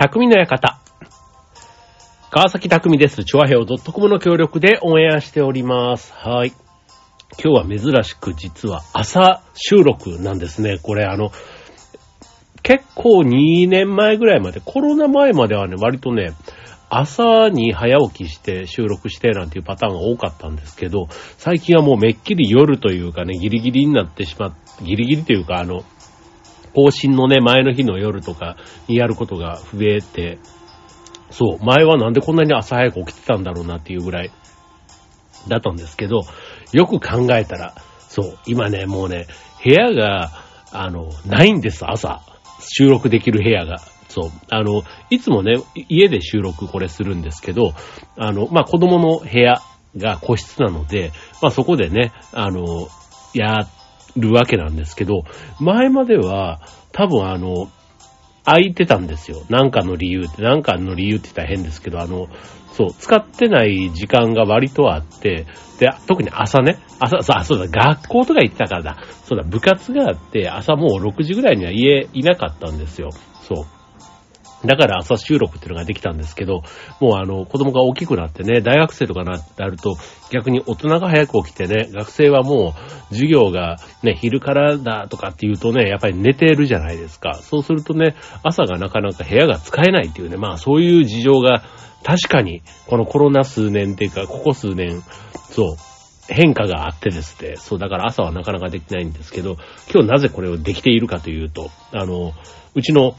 匠の館。川崎匠です。チョアヘオ .com の協力でオンエアしております。はい。今日は珍しく実は朝収録なんですね。これあの、結構2年前ぐらいまで、コロナ前まではね、割とね、朝に早起きして収録してなんていうパターンが多かったんですけど、最近はもうめっきり夜というかね、ギリギリになってしまっ、ギリギリというかあの、更新のね、前の日の夜とかにやることが増えて、そう、前はなんでこんなに朝早く起きてたんだろうなっていうぐらいだったんですけど、よく考えたら、そう、今ね、もうね、部屋が、あの、ないんです、朝。収録できる部屋が。そう。あの、いつもね、家で収録これするんですけど、あの、まあ、子供の部屋が個室なので、まあ、そこでね、あの、やっるわけなんですけど、前までは、多分あの、空いてたんですよ。なんかの理由って、なんかの理由って言ったら変ですけど、あの、そう、使ってない時間が割とあって、で、特に朝ね、朝、そう、そうだ、学校とか行ってたからだ。そうだ、部活があって、朝もう6時ぐらいには家いなかったんですよ。そう。だから朝収録っていうのができたんですけど、もうあの、子供が大きくなってね、大学生とかなってなると、逆に大人が早く起きてね、学生はもう授業がね、昼からだとかっていうとね、やっぱり寝てるじゃないですか。そうするとね、朝がなかなか部屋が使えないっていうね、まあそういう事情が確かに、このコロナ数年っていうか、ここ数年、そう、変化があってですね、そう、だから朝はなかなかできないんですけど、今日なぜこれをできているかというと、あの、うちの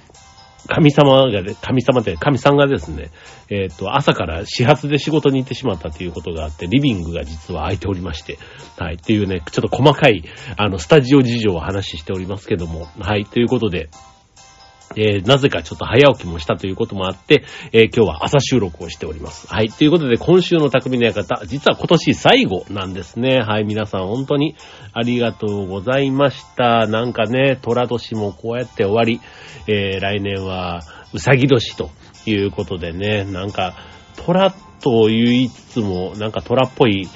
神様が、神様で、神さんがですね、えっ、と、朝から始発で仕事に行ってしまったということがあって、リビングが実は空いておりまして、はい、っていうね、ちょっと細かい、あの、スタジオ事情を話しておりますけども、はい、ということで、えーなぜかちょっと早起きもしたということもあって、えー今日は朝収録をしております。はい。ということで、今週の匠の館、実は今年最後なんですね。はい。皆さん本当にありがとうございました。なんかね、虎年もこうやって終わり、えー来年はうさぎ年ということでね、なんか、虎と言いつつも、なんか虎っぽい、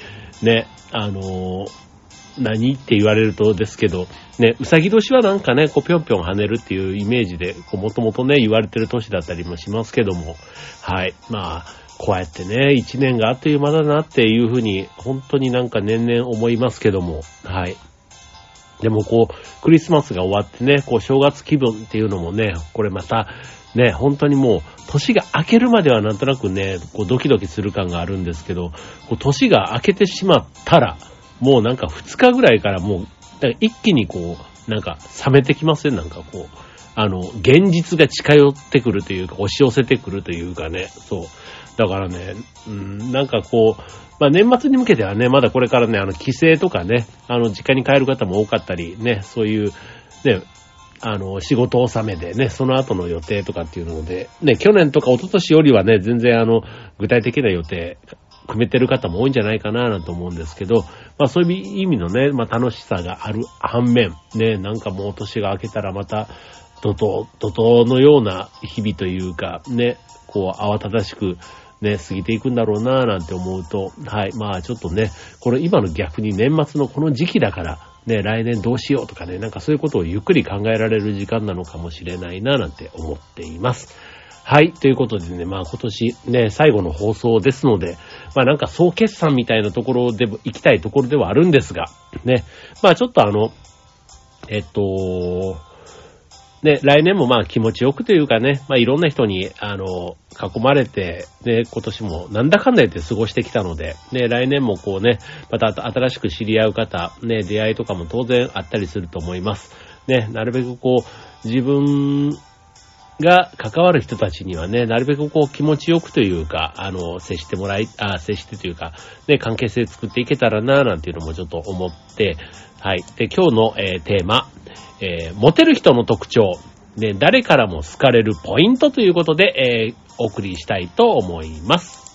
ね、あのー何って言われるとですけど、ね、うさぎ年はなんかね、こうぴょんぴょん跳ねるっていうイメージで、こうもともとね、言われてる年だったりもしますけども、はい。まあ、こうやってね、一年があっという間だなっていうふうに、本当になんか年々思いますけども、はい。でもこう、クリスマスが終わってね、こう正月気分っていうのもね、これまた、ね、本当にもう、年が明けるまではなんとなくね、こうドキドキする感があるんですけど、こう年が明けてしまったら、もうなんか2日ぐらいからもう、だから一気にこう、なんか冷めてきません？なんかこう、あの、現実が近寄ってくるというか、押し寄せてくるというかね、そう。だからね、うん、なんかこう、まあ年末に向けてはね、まだこれからね、あの、帰省とかね、あの、実家に帰る方も多かったり、ね、そういう、ね、あの、仕事納めでね、その後の予定とかっていうので、ね、去年とか一昨年よりはね、全然あの、具体的な予定、組めてる方も多いんじゃないかななんて思うんですけど、まあそういう意味のね、まあ楽しさがある反面、ね、なんかもう年が明けたらまた、怒涛、怒涛のような日々というか、ね、こう慌ただしく、ね、過ぎていくんだろうなぁなんて思うと、はい、まあちょっとね、この今の逆に年末のこの時期だから、ね、来年どうしようとかね、なんかそういうことをゆっくり考えられる時間なのかもしれないなぁなんて思っています。はい。ということでね、まあ今年ね、最後の放送ですので、まあなんか総決算みたいなところでも行きたいところではあるんですが、ね、まあちょっとあの、えっと、ね、来年もまあ気持ちよくというかね、まあいろんな人に、あの、囲まれて、ね、今年もなんだかんだ言って過ごしてきたので、ね、来年もこうね、また新しく知り合う方、ね、出会いとかも当然あったりすると思います。ね、なるべくこう、自分が関わる人たちにはね、なるべくこう気持ちよくというか、あの、接してもらい、あ、接してというか、ね、関係性作っていけたらな、なんていうのもちょっと思って、はい。で、今日の、えーテーマ、えーモテる人の特徴、ね、誰からも好かれるポイントということで、えーお送りしたいと思います。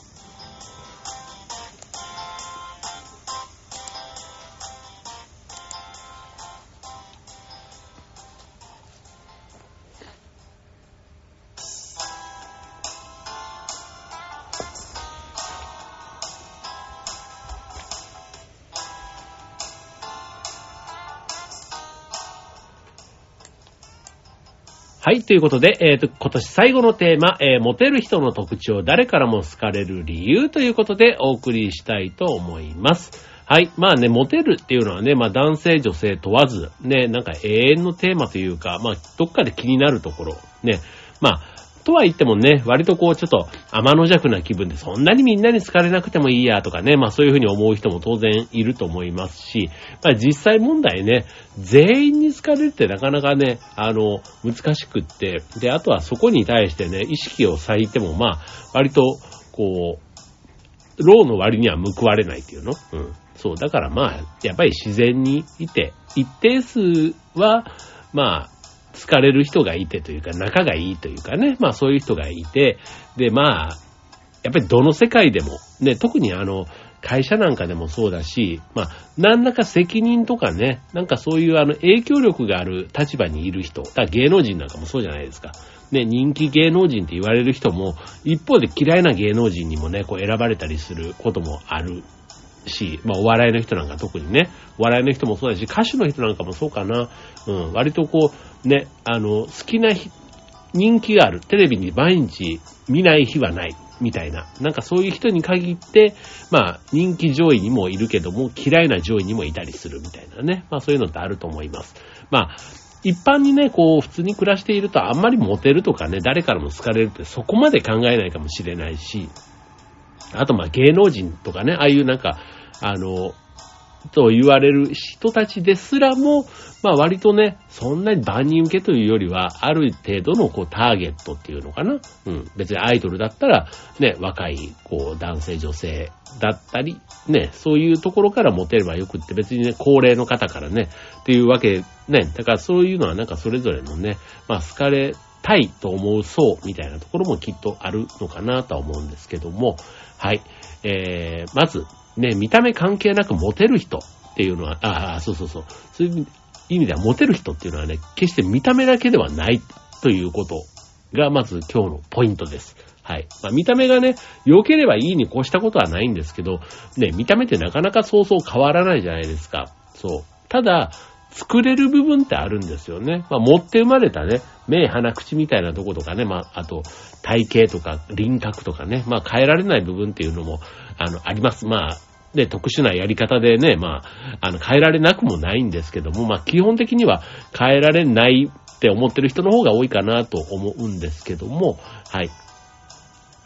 はい、ということで、えっ、ー、と、今年最後のテーマ、えー、モテる人の特徴、誰からも好かれる理由ということでお送りしたいと思います。はい。まあね、モテるっていうのはね、まあ男性、女性問わず、ね、なんか永遠のテーマというか、まあどっかで気になるところ、ね、まあとは言ってもね、割とこうちょっと天の弱な気分でそんなにみんなに好かれなくてもいいやとかね、まあそういうふうに思う人も当然いると思いますし、まあ実際問題ね、全員に好かれるってなかなかね、あの、難しくって、で、あとはそこに対してね、意識を割いてもまあ、割と、こう、ローの割には報われないっていうの？うん。そう、だからまあ、やっぱり自然にいて、一定数は、まあ、好かれる人がいてというか、仲がいいというかね、まあそういう人がいて、で、まあ、やっぱりどの世界でも、ね、特にあの、会社なんかでもそうだし、まあ、何らか責任とかね、なんかそういうあの影響力がある立場にいる人、だ芸能人なんかもそうじゃないですか。ね、人気芸能人って言われる人も、一方で嫌いな芸能人にもね、こう選ばれたりすることもある。し、まあお笑いの人なんか特にね、お笑いの人もそうだし、歌手の人なんかもそうかな。うん、割とこう、ね、あの、好きな人気がある。テレビに毎日見ない日はない。みたいな。なんかそういう人に限って、まあ人気上位にもいるけども、嫌いな上位にもいたりするみたいなね。まあそういうのってあると思います。まあ、一般にね、こう、普通に暮らしているとあんまりモテるとかね、誰からも好かれるってそこまで考えないかもしれないし、あとまあ芸能人とかね、ああいうなんか、あの、と言われる人たちですらも、まあ割とね、そんなに万人受けというよりは、ある程度のこうターゲットっていうのかな。うん。別にアイドルだったら、ね、若い、こう、男性、女性だったり、ね、そういうところからモテればよくって、別にね、高齢の方からね、っていうわけ、ね、だからそういうのはなんかそれぞれのね、まあ好かれたいと思う層みたいなところもきっとあるのかなとは思うんですけども、はい。えー、まず、ね、見た目関係なくモテる人っていうのは、ああ、そうそうそう。そういう意味ではモテる人っていうのはね、決して見た目だけではないということが、まず今日のポイントです。はい。まあ、見た目がね、良ければいいに越したことはないんですけど、ね、見た目ってなかなかそうそう変わらないじゃないですか。そう。ただ、作れる部分ってあるんですよね。まあ、持って生まれたね、目、鼻、口みたいなとことかね、まあ、あと、体型とか輪郭とかね、まあ、変えられない部分っていうのも、あの、あります。まあ、で、特殊なやり方でね、まあ、あの、変えられなくもないんですけども、まあ、基本的には変えられないって思ってる人の方が多いかなと思うんですけども、はい。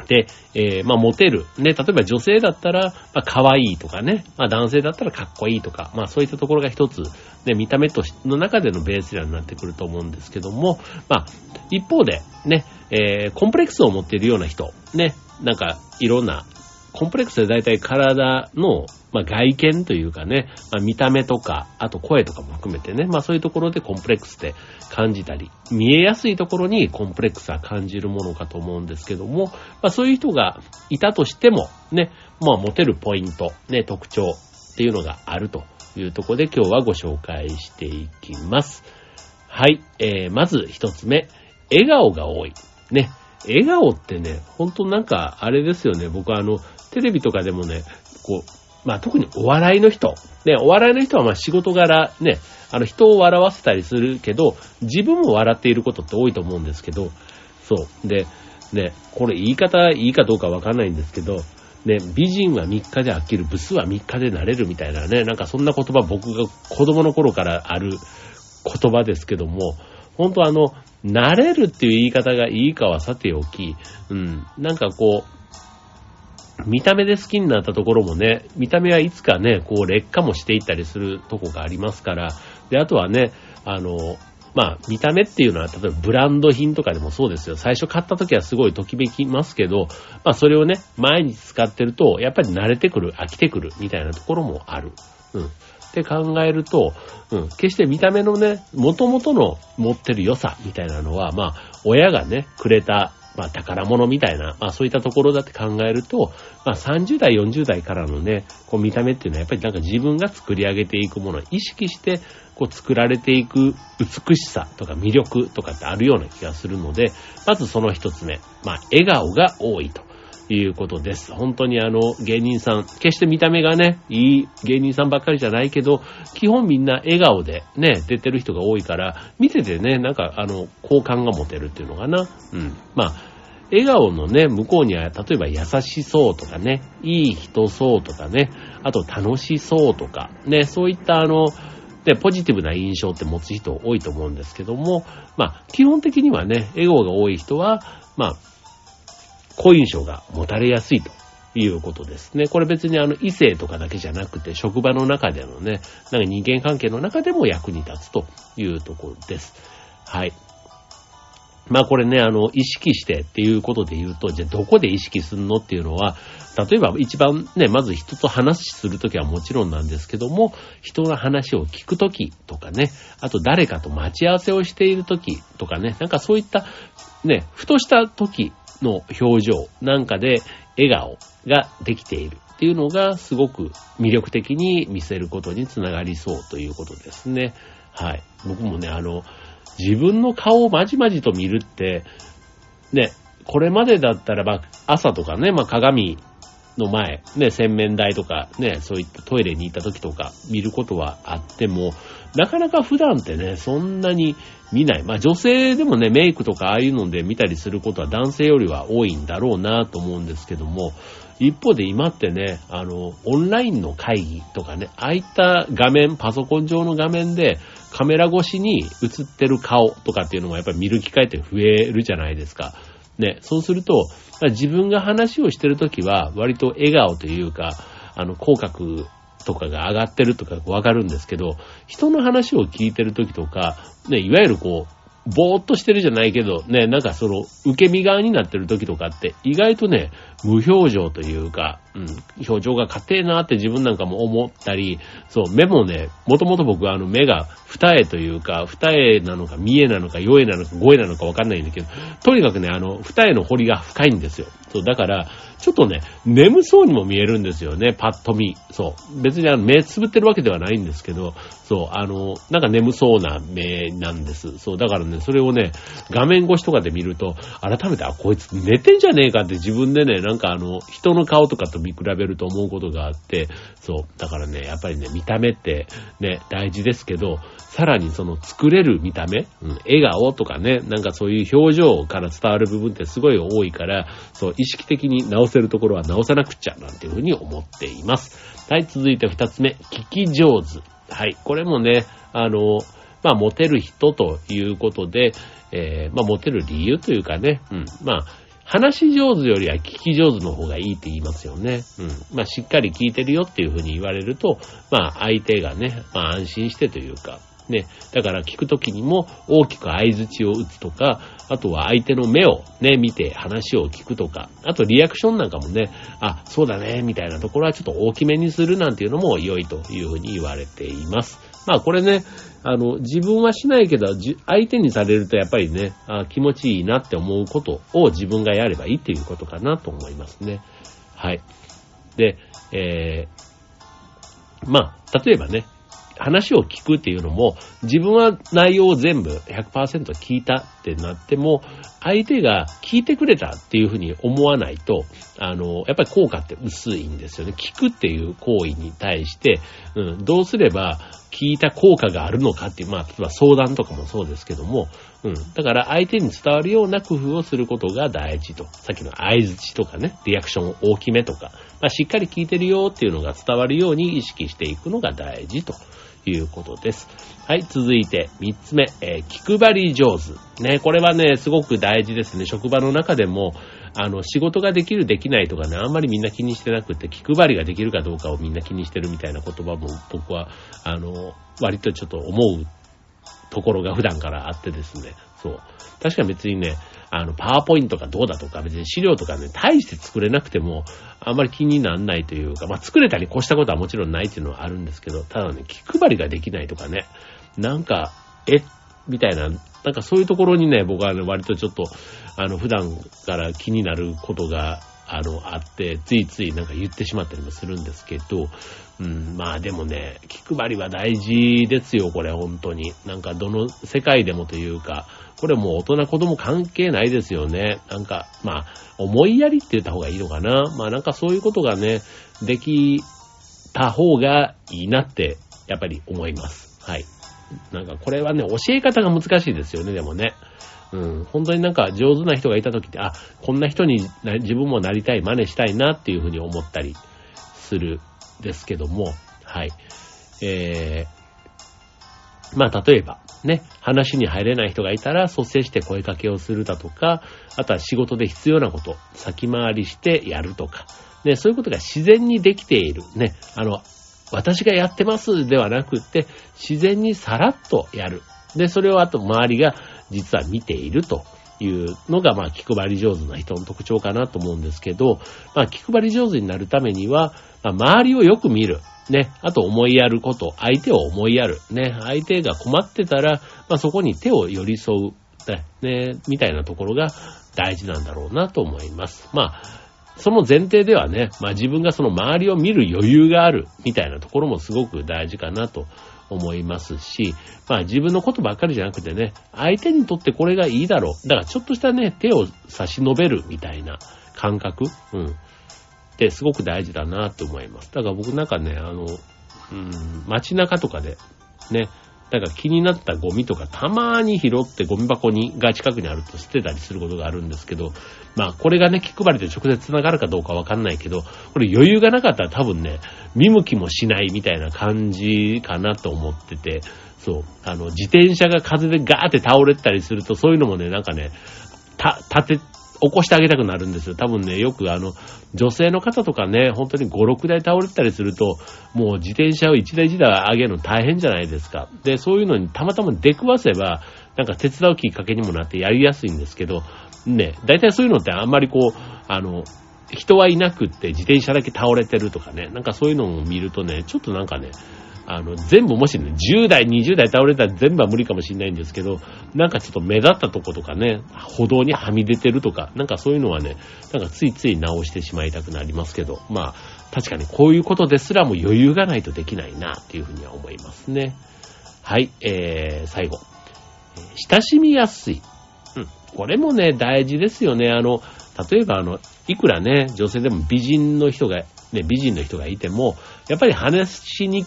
で、えー、まあ、モテる。ね、例えば女性だったら、まあ、可愛いとかね、まあ、男性だったらかっこいいとか、まあ、そういったところが一つ、ね、見た目としの中でのベースラになってくると思うんですけども、まあ、一方で、ね、えー、コンプレックスを持っているような人、ね、なんか、いろんな。コンプレックスで大体体の、まあ、外見というかね、まあ、見た目とか、あと声とかも含めてね、まあそういうところでコンプレックスって感じたり、見えやすいところにコンプレックスは感じるものかと思うんですけども、まあそういう人がいたとしても、ね、まあモテるポイント、ね、特徴っていうのがあるというところで今日はご紹介していきます。はい、えー、まず一つ目、笑顔が多い。ね、笑顔ってね、ほんとなんか、あれですよね。僕はあの、テレビとかでもね、こう、まあ特にお笑いの人。ね、お笑いの人はまあ仕事柄ね、あの人を笑わせたりするけど、自分も笑っていることって多いと思うんですけど、そう。で、ね、これ言い方いいかどうかわかんないんですけど、ね、美人は3日で飽きる、ブスは3日で慣れるみたいなね、なんかそんな言葉僕が子供の頃からある言葉ですけども、本当あの、慣れるっていう言い方がいいかはさておき、うん、なんかこう、見た目で好きになったところもね、見た目はいつかね、こう劣化もしていったりするとこがありますから、で、あとはね、あの、まあ、見た目っていうのは、例えばブランド品とかでもそうですよ。最初買った時はすごいときめきますけど、まあ、それをね、毎日使ってると、やっぱり慣れてくる、飽きてくる、みたいなところもある。うん。って考えると、うん、決して見た目のね、元々の持ってる良さみたいなのは、まあ、親がね、くれたまあ宝物みたいな、まあそういったところだって考えると、まあ30代、40代からのね、こう見た目っていうのはやっぱりなんか自分が作り上げていくものを意識して、こう作られていく美しさとか魅力とかってあるような気がするので、まずその一つ目、まあ笑顔が多いと。いうことです。本当にあの、芸人さん、決して見た目がね、いい芸人さんばっかりじゃないけど、基本みんな笑顔でね、出てる人が多いから、見ててね、なんかあの、好感が持てるっていうのかな。うん。まあ、笑顔のね、向こうには、例えば優しそうとかね、いい人そうとかね、あと楽しそうとか、ね、そういったあの、で、ポジティブな印象って持つ人多いと思うんですけども、まあ、基本的にはね、笑顔が多い人は、まあ、好印象が持たれやすいということですね。これ別にあの異性とかだけじゃなくて、職場の中でのね、なんか人間関係の中でも役に立つというところです。はい。まあこれね、あの、意識してっていうことで言うと、じゃあどこで意識するのっていうのは、例えば一番ね、まず人と話するときはもちろんなんですけども、人の話を聞くときとかね、あと誰かと待ち合わせをしているときとかね、なんかそういったね、ふとしたときの表情なんかで笑顔ができているっていうのがすごく魅力的に見せることにつながりそうということですね。はい。僕もね、あの、自分の顔をまじまじと見るって、ね、これまでだったらば朝とかね、まあ鏡の前、ね、洗面台とか、ね、そういったトイレに行った時とか見ることはあっても、なかなか普段ってね、そんなに見ない。まあ女性でもね、メイクとかああいうので見たりすることは男性よりは多いんだろうなと思うんですけども、一方で今ってね、あの、オンラインの会議とかね、ああいった画面、パソコン上の画面でカメラ越しに映ってる顔とかっていうのもやっぱり見る機会って増えるじゃないですか。ね、そうすると、自分が話をしてるときは、割と笑顔というか、あの、口角とかが上がってるとかわかるんですけど、人の話を聞いてるときとか、ね、いわゆるこう、ぼーっとしてるじゃないけど、ね、なんかその、受け身側になってるときとかって、意外とね、無表情というか、うん、表情が硬いなって自分なんかも思ったり、そう、目もね、もともと僕はあの目が二重というか、二重なのか、三重なのか、四重なのか、五重なのかわかんないんだけど、とにかくね、あの、二重の彫りが深いんですよ。そう、だから、ちょっとね、眠そうにも見えるんですよね、パッと見。そう。別にあの目つぶってるわけではないんですけど、そう、あの、なんか眠そうな目なんです。そう、だからね、それをね、画面越しとかで見ると、改めて、あ、こいつ寝てんじゃねえかって自分でね、なんかあの、人の顔とかと見比べると思うことがあって、そう、だからね、やっぱりね、見た目ってね、大事ですけど、さらにその作れる見た目、うん、笑顔とかね、なんかそういう表情から伝わる部分ってすごい多いから、そう、意識的に直せるところは直さなくちゃ、なんていうふうに思っています。はい、続いて二つ目、聞き上手。はい、これもね、あの、まあ、モテる人ということで、えー、まあ、モテる理由というかね、うん、まあ、話し上手よりは聞き上手の方がいいって言いますよね。うん。まあ、しっかり聞いてるよっていうふうに言われると、まあ、相手がね、まあ、安心してというか、ね。だから聞くときにも大きく合図値を打つとか、あとは相手の目をね、見て話を聞くとか、あとリアクションなんかもね、あ、そうだね、みたいなところはちょっと大きめにするなんていうのも良いというふうに言われています。まあこれね、あの、自分はしないけど、相手にされるとやっぱりね、あ気持ちいいなって思うことを自分がやればいいっていうことかなと思いますね。はい。で、えー、まあ、例えばね、話を聞くっていうのも、自分は内容を全部100%聞いたってなっても、相手が聞いてくれたっていうふうに思わないと、あの、やっぱり効果って薄いんですよね。聞くっていう行為に対して、うん、どうすれば聞いた効果があるのかっていう、まあ、例えば相談とかもそうですけども、うん。だから相手に伝わるような工夫をすることが大事と。さっきの合図値とかね、リアクション大きめとか、まあ、しっかり聞いてるよっていうのが伝わるように意識していくのが大事ということです。はい、続いて3つ目、えー、気配り上手。ね、これはね、すごく大事ですね。職場の中でも、あの、仕事ができる、できないとかね、あんまりみんな気にしてなくて、気配りができるかどうかをみんな気にしてるみたいな言葉も僕は、あの、割とちょっと思うところが普段からあってですね。そう。確か別にね、あの、パワーポイントがどうだとか、別に資料とかね、大して作れなくても、あんまり気になんないというか、まあ、作れたり越したことはもちろんないっていうのはあるんですけど、ただね、気配りができないとかね、なんか、え、みたいな、なんかそういうところにね、僕はね、割とちょっと、あの、普段から気になることがあの、あって、ついついなんか言ってしまったりもするんですけど、うん、まあでもね、気配りは大事ですよ、これ、本当に。なんか、どの世界でもというか、これもう大人子供関係ないですよね。なんか、まあ、思いやりって言った方がいいのかな。まあなんかそういうことがね、できた方がいいなって、やっぱり思います。はい。なんかこれはね、教え方が難しいですよね、でもね。うん、本当になんか上手な人がいた時って、あ、こんな人に自分もなりたい、真似したいなっていうふうに思ったりするですけども、はい。えー、まあ例えば、ね、話に入れない人がいたら率先して声かけをするだとか、あとは仕事で必要なこと、先回りしてやるとか、ね、そういうことが自然にできている。ね、あの、私がやってますではなくって、自然にさらっとやる。で、それをあと周りが実は見ているというのが、まあ、気配り上手な人の特徴かなと思うんですけど、まあ、気配り上手になるためには、まあ、周りをよく見る。ね。あと思いやること。相手を思いやる。ね。相手が困ってたら、まあ、そこに手を寄り添う。ね。みたいなところが大事なんだろうなと思います。まあ、その前提ではね、まあ自分がその周りを見る余裕があるみたいなところもすごく大事かなと思いますし、まあ自分のことばっかりじゃなくてね、相手にとってこれがいいだろう。だからちょっとしたね、手を差し伸べるみたいな感覚、うん。ってすごく大事だなって思います。だから僕なんかね、あの、うん、街中とかで、ね、なんか気になったゴミとかたまーに拾ってゴミ箱に、が近くにあると捨てたりすることがあるんですけど、まあこれがね、気配りと直接繋がるかどうかわかんないけど、これ余裕がなかったら多分ね、見向きもしないみたいな感じかなと思ってて、そう、あの、自転車が風でガーって倒れたりすると、そういうのもね、なんかね、た、立て、起こしてあげたくなるんですよ。多分ね、よくあの、女性の方とかね、本当に5、6台倒れてたりすると、もう自転車を1台1台上げるの大変じゃないですか。で、そういうのにたまたま出くわせば、なんか手伝うきっかけにもなってやりやすいんですけど、ね、大体そういうのってあんまりこう、あの、人はいなくって自転車だけ倒れてるとかね、なんかそういうのを見るとね、ちょっとなんかね、あの、全部もしね、10代、20代倒れたら全部は無理かもしれないんですけど、なんかちょっと目立ったとことかね、歩道にはみ出てるとか、なんかそういうのはね、なんかついつい直してしまいたくなりますけど、まあ、確かにこういうことですらも余裕がないとできないな、っていうふうには思いますね。はい、えー、最後。親しみやすい。うん。これもね、大事ですよね。あの、例えばあの、いくらね、女性でも美人の人が、ね、美人の人がいても、やっぱり話しに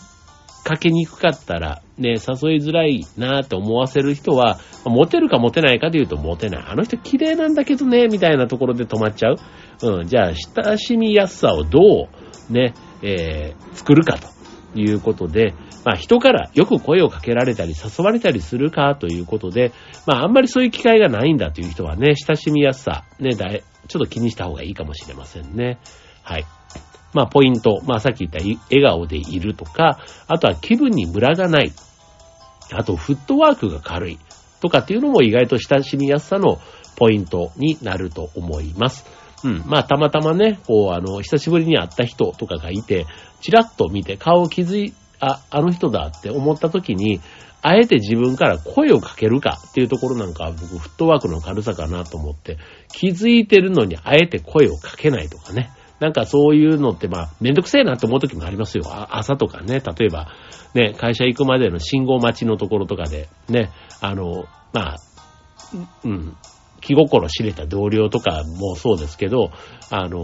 かけにくかったら、ね、誘いづらいなって思わせる人は、モテるかモテないかというとモテない。あの人綺麗なんだけどね、みたいなところで止まっちゃう。うん、じゃあ、親しみやすさをどう、ね、えー、作るかということで、まあ人からよく声をかけられたり誘われたりするかということで、まああんまりそういう機会がないんだという人はね、親しみやすさ、ね、だい、ちょっと気にした方がいいかもしれませんね。はい。まあ、ポイント。まあ、さっき言った笑顔でいるとか、あとは気分にムラがない。あと、フットワークが軽い。とかっていうのも意外と親しみやすさのポイントになると思います。うん。まあ、たまたまね、こう、あの、久しぶりに会った人とかがいて、チラッと見て顔を気づい、あ、あの人だって思った時に、あえて自分から声をかけるかっていうところなんか僕フットワークの軽さかなと思って、気づいてるのにあえて声をかけないとかね。なんかそういうのって、まあ、めんどくせえなって思う時もありますよ。朝とかね、例えば、ね、会社行くまでの信号待ちのところとかで、ね、あの、まあ、うん、気心知れた同僚とかもそうですけど、あの、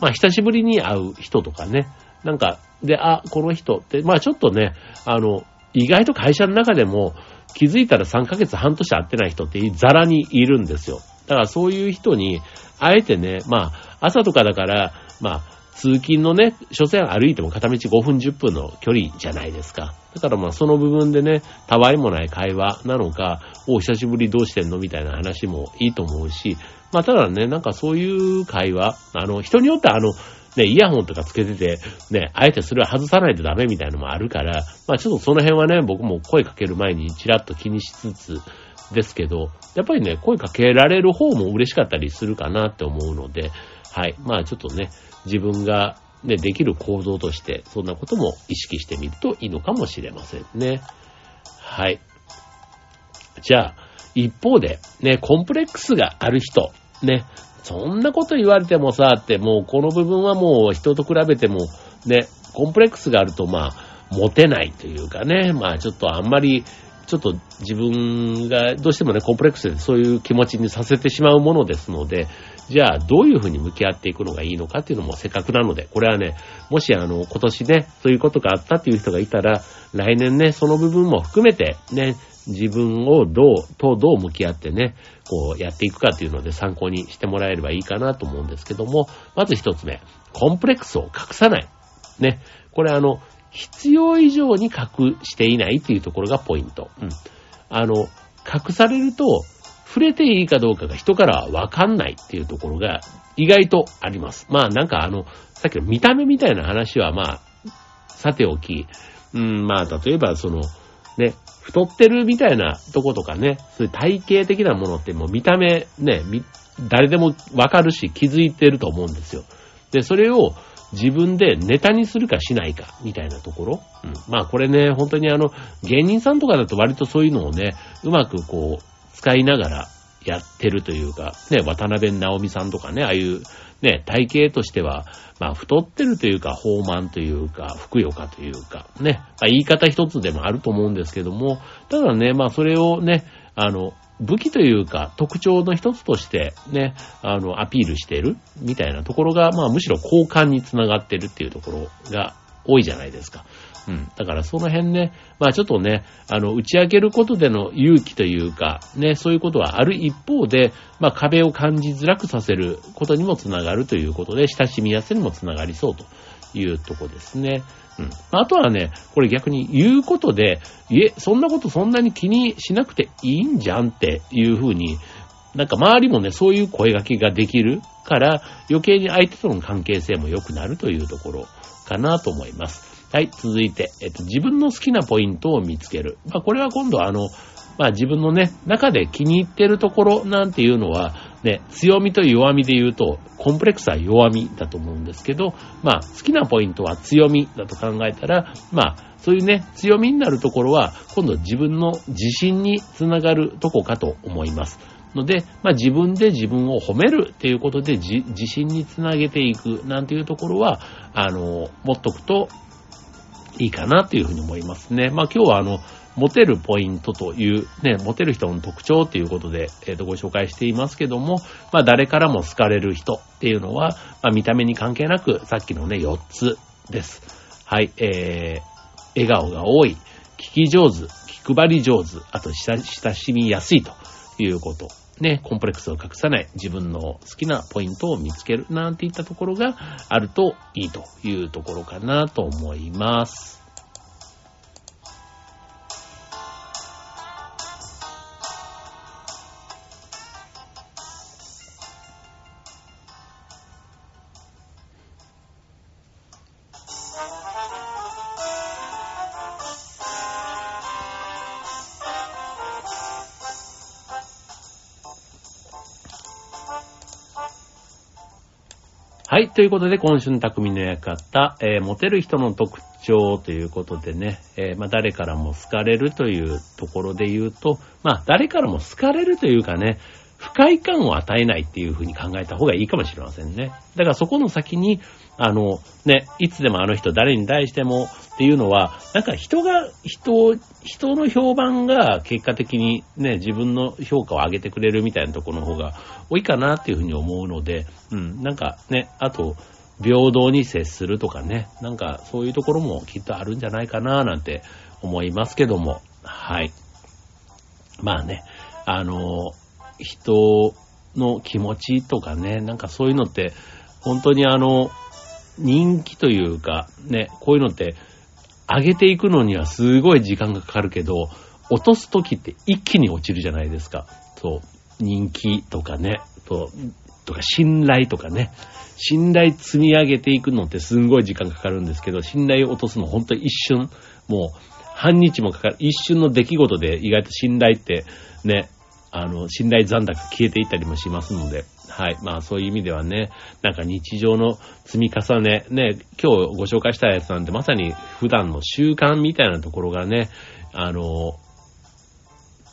まあ、久しぶりに会う人とかね、なんか、で、あ、この人って、まあちょっとね、あの、意外と会社の中でも気づいたら3ヶ月半年会ってない人ってザラにいるんですよ。だからそういう人に、あえてね、まあ、朝とかだから、まあ、通勤のね、所詮歩いても片道5分10分の距離じゃないですか。だからまあその部分でね、たわいもない会話なのか、お久しぶりどうしてんのみたいな話もいいと思うし、まあただね、なんかそういう会話、あの、人によってあの、ね、イヤホンとかつけてて、ね、あえてそれは外さないとダメみたいなのもあるから、まあちょっとその辺はね、僕も声かける前にちらっと気にしつつですけど、やっぱりね、声かけられる方も嬉しかったりするかなって思うので、はい。まあちょっとね、自分がね、できる行動として、そんなことも意識してみるといいのかもしれませんね。はい。じゃあ、一方で、ね、コンプレックスがある人、ね、そんなこと言われてもさ、ってもうこの部分はもう人と比べても、ね、コンプレックスがあるとまあ、持てないというかね、まあちょっとあんまり、ちょっと自分がどうしてもね、コンプレックスでそういう気持ちにさせてしまうものですので、じゃあどういうふうに向き合っていくのがいいのかっていうのもせっかくなので、これはね、もしあの、今年ね、そういうことがあったっていう人がいたら、来年ね、その部分も含めて、ね、自分をどう、とどう向き合ってね、こうやっていくかっていうので参考にしてもらえればいいかなと思うんですけども、まず一つ目、コンプレックスを隠さない。ね。これあの、必要以上に隠していないっていうところがポイント。うん。あの、隠されると、触れていいかどうかが人からはわかんないっていうところが意外とあります。まあなんかあの、さっきの見た目みたいな話はまあ、さておき、うん、まあ例えばその、ね、太ってるみたいなとことかね、そういう体型的なものってもう見た目ね、誰でもわかるし気づいてると思うんですよ。で、それを自分でネタにするかしないか、みたいなところ。うん。まあこれね、本当にあの、芸人さんとかだと割とそういうのをね、うまくこう、使いながらやってるというか、ね、渡辺直美さんとかね、ああいうね、体型としては、まあ太ってるというか、豊満というか、ふくよかというか、ね、まあ、言い方一つでもあると思うんですけども、ただね、まあそれをね、あの、武器というか特徴の一つとしてね、あの、アピールしてるみたいなところが、まあむしろ好感につながってるっていうところが多いじゃないですか。うん。だからその辺ね、まあちょっとね、あの、打ち明けることでの勇気というか、ね、そういうことはある一方で、まあ壁を感じづらくさせることにもつながるということで、親しみやすいにもつながりそうというとこですね。うん。あとはね、これ逆に言うことで、いえ、そんなことそんなに気にしなくていいんじゃんっていうふうに、なんか周りもね、そういう声掛けができるから、余計に相手との関係性も良くなるというところかなと思います。はい、続いて、えっと、自分の好きなポイントを見つける。まあ、これは今度あの、まあ自分のね、中で気に入ってるところなんていうのは、ね、強みと弱みで言うと、コンプレックスは弱みだと思うんですけど、まあ好きなポイントは強みだと考えたら、まあそういうね、強みになるところは、今度自分の自信につながるとこかと思います。ので、まあ自分で自分を褒めるっていうことで自信につなげていくなんていうところは、あの、持っとくといいかなというふうに思いますね。まあ今日はあの、モテるポイントという、ね、モテる人の特徴ということで、えっ、ー、と、ご紹介していますけども、まあ、誰からも好かれる人っていうのは、まあ、見た目に関係なく、さっきのね、4つです。はい、えー、笑顔が多い、聞き上手、気配り上手、あと親しみやすいということ。ね、コンプレックスを隠さない、自分の好きなポイントを見つける、なんていったところがあるといいというところかなと思います。ということで、今週の匠の館、えー、モテる人の特徴ということでね、えー、まあ、誰からも好かれるというところで言うと、まあ、誰からも好かれるというかね、不快感を与えないっていうふうに考えた方がいいかもしれませんね。だからそこの先に、あの、ね、いつでもあの人誰に対してもっていうのは、なんか人が、人、人の評判が結果的にね、自分の評価を上げてくれるみたいなところの方が多いかなっていうふうに思うので、うん、なんかね、あと、平等に接するとかね、なんかそういうところもきっとあるんじゃないかななんて思いますけども、はい。まあね、あの、人の気持ちとかね、なんかそういうのって、本当にあの、人気というか、ね、こういうのって、上げていくのにはすごい時間がかかるけど、落とすときって一気に落ちるじゃないですか。そう。人気とかね、と、とか信頼とかね。信頼積み上げていくのってすごい時間かかるんですけど、信頼を落とすの本当一瞬、もう半日もかかる、一瞬の出来事で意外と信頼ってね、あの、信頼残高消えていったりもしますので、はい。まあそういう意味ではね、なんか日常の積み重ね、ね、今日ご紹介したやつなんてまさに普段の習慣みたいなところがね、あの、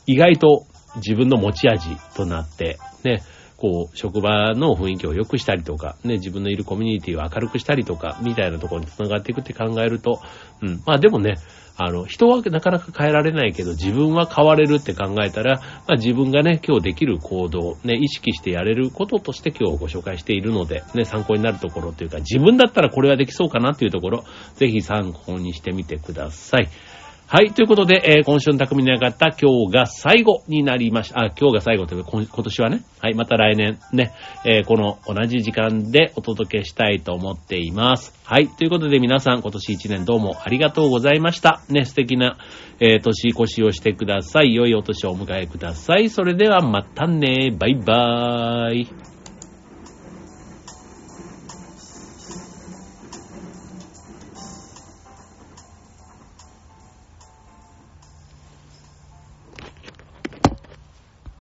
意外と自分の持ち味となって、ね、こう、職場の雰囲気を良くしたりとか、ね、自分のいるコミュニティを明るくしたりとか、みたいなところに繋がっていくって考えると、うん。まあでもね、あの、人はなかなか変えられないけど、自分は変われるって考えたら、まあ自分がね、今日できる行動、ね、意識してやれることとして今日ご紹介しているので、ね、参考になるところというか、自分だったらこれはできそうかなっていうところ、ぜひ参考にしてみてください。はい。ということで、えー、今週の匠に上がった今日が最後になりました。あ、今日が最後というか、今年はね。はい。また来年ね、えー、この同じ時間でお届けしたいと思っています。はい。ということで皆さん、今年1年どうもありがとうございました。ね、素敵な、えー、年越しをしてください。良いお年をお迎えください。それではまたね。バイバーイ。